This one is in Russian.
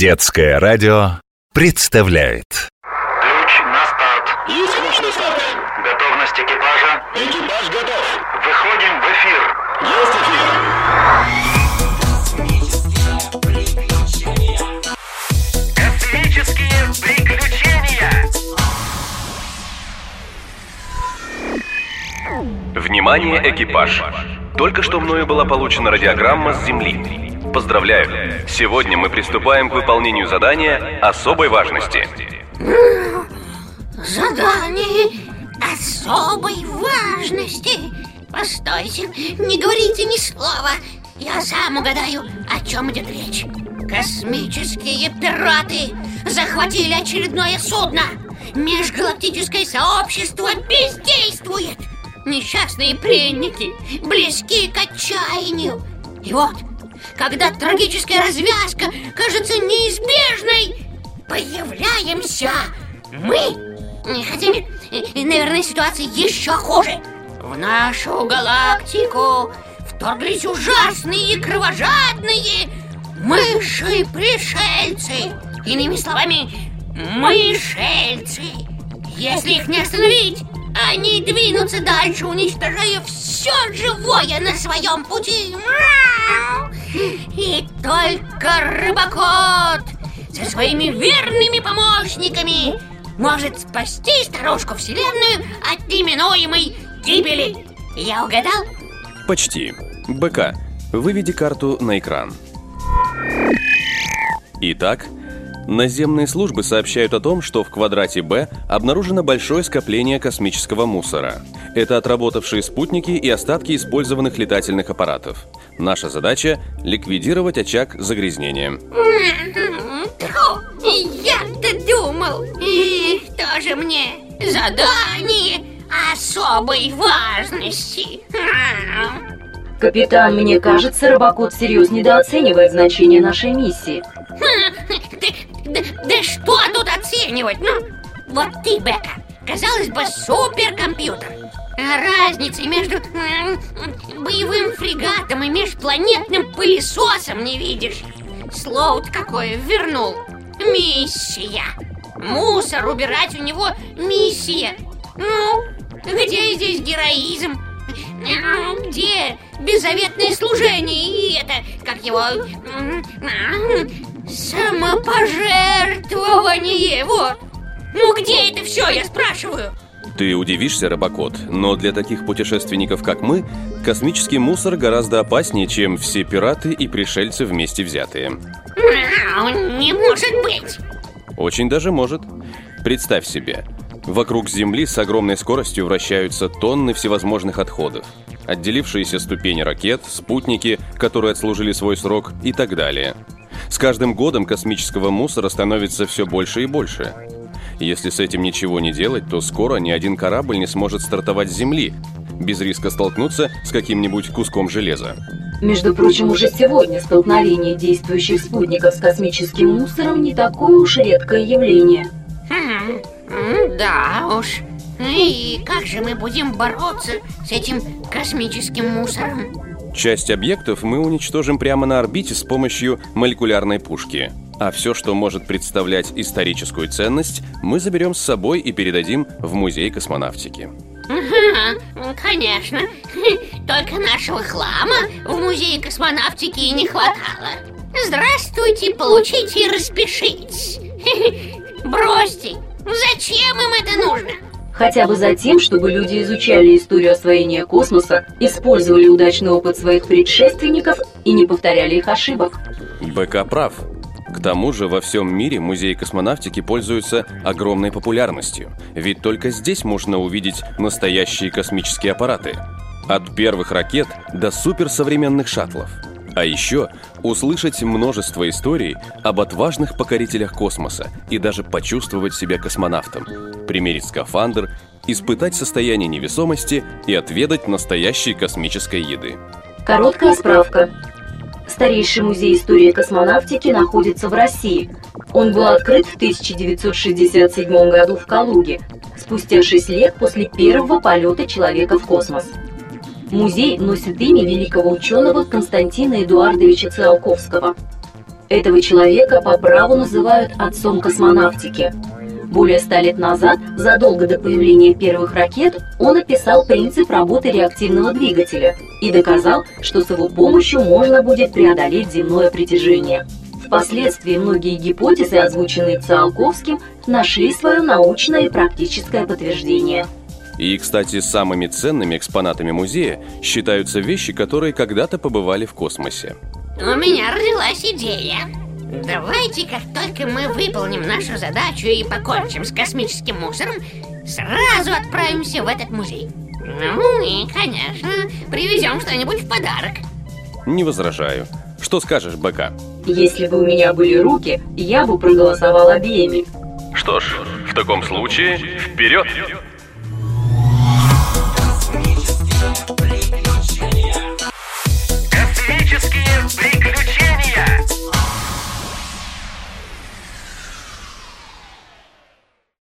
Детское радио представляет Ключ на старт. Есть ключ на старт. Готовность экипажа. Экипаж готов. Выходим в эфир. Есть эфир. Космические приключения. Внимание, экипаж! Только что мною была получена радиограмма с Земли. Поздравляю! Сегодня мы приступаем к выполнению задания особой важности. Задание особой важности. Постойте, не говорите ни слова. Я сам угадаю, о чем идет речь. Космические пираты захватили очередное судно. Межгалактическое сообщество бездействует. Несчастные пленники близки к отчаянию. И вот, когда трагическая развязка кажется неизбежной, появляемся мы. Хотя, э, наверное, ситуация еще хуже. В нашу галактику вторглись ужасные кровожадные мыши-пришельцы. Иными словами, мышельцы. Если их не остановить, они двинутся дальше, уничтожая все живое на своем пути. И только рыбакот со своими верными помощниками может спасти старушку Вселенную от именуемой гибели. Я угадал? Почти. БК. Выведи карту на экран. Итак, наземные службы сообщают о том, что в квадрате Б обнаружено большое скопление космического мусора. Это отработавшие спутники и остатки использованных летательных аппаратов. Наша задача – ликвидировать очаг загрязнения. Я-то думал, и тоже мне задание особой важности. Капитан, мне кажется, Рыбакот всерьез недооценивает значение нашей миссии. Да, да- что тут оценивать? Ну, вот ты, Бека, казалось бы, суперкомпьютер. А разницы между боевым фрегатом и межпланетным пылесосом не видишь. Слово какое вернул. Миссия. Мусор убирать у него миссия. Ну, где здесь героизм? Где беззаветное служение и это, как его, самопожертвование, вот. Ну где это все, я спрашиваю? Ты удивишься, Рыбакот, но для таких путешественников, как мы, космический мусор гораздо опаснее, чем все пираты и пришельцы вместе взятые. Не может быть. Очень даже может. Представь себе, вокруг Земли с огромной скоростью вращаются тонны всевозможных отходов. Отделившиеся ступени ракет, спутники, которые отслужили свой срок и так далее. С каждым годом космического мусора становится все больше и больше. Если с этим ничего не делать, то скоро ни один корабль не сможет стартовать с Земли, без риска столкнуться с каким-нибудь куском железа. Между прочим, уже сегодня столкновение действующих спутников с космическим мусором не такое уж редкое явление. Хм, Да уж. И как же мы будем бороться с этим космическим мусором? Часть объектов мы уничтожим прямо на орбите с помощью молекулярной пушки. А все, что может представлять историческую ценность, мы заберем с собой и передадим в музей космонавтики. Конечно. Только нашего хлама в музее космонавтики и не хватало. Здравствуйте, получите и распишитесь. Бросьте, зачем им это нужно? Хотя бы за тем, чтобы люди изучали историю освоения космоса, использовали удачный опыт своих предшественников и не повторяли их ошибок. БК прав. К тому же во всем мире музей космонавтики пользуется огромной популярностью, ведь только здесь можно увидеть настоящие космические аппараты. От первых ракет до суперсовременных шаттлов. А еще услышать множество историй об отважных покорителях космоса и даже почувствовать себя космонавтом, примерить скафандр, испытать состояние невесомости и отведать настоящей космической еды. Короткая справка. Старейший музей истории космонавтики находится в России. Он был открыт в 1967 году в Калуге, спустя 6 лет после первого полета человека в космос. Музей носит имя великого ученого Константина Эдуардовича Циолковского. Этого человека по праву называют отцом космонавтики. Более ста лет назад, задолго до появления первых ракет, он описал принцип работы реактивного двигателя и доказал, что с его помощью можно будет преодолеть земное притяжение. Впоследствии многие гипотезы, озвученные Циолковским, нашли свое научное и практическое подтверждение. И, кстати, самыми ценными экспонатами музея считаются вещи, которые когда-то побывали в космосе. У меня родилась идея. Давайте, как только мы выполним нашу задачу и покончим с космическим мусором, сразу отправимся в этот музей. Ну и, конечно, привезем что-нибудь в подарок. Не возражаю. Что скажешь, БК? Если бы у меня были руки, я бы проголосовал обеими. Что ж, в таком случае, вперед!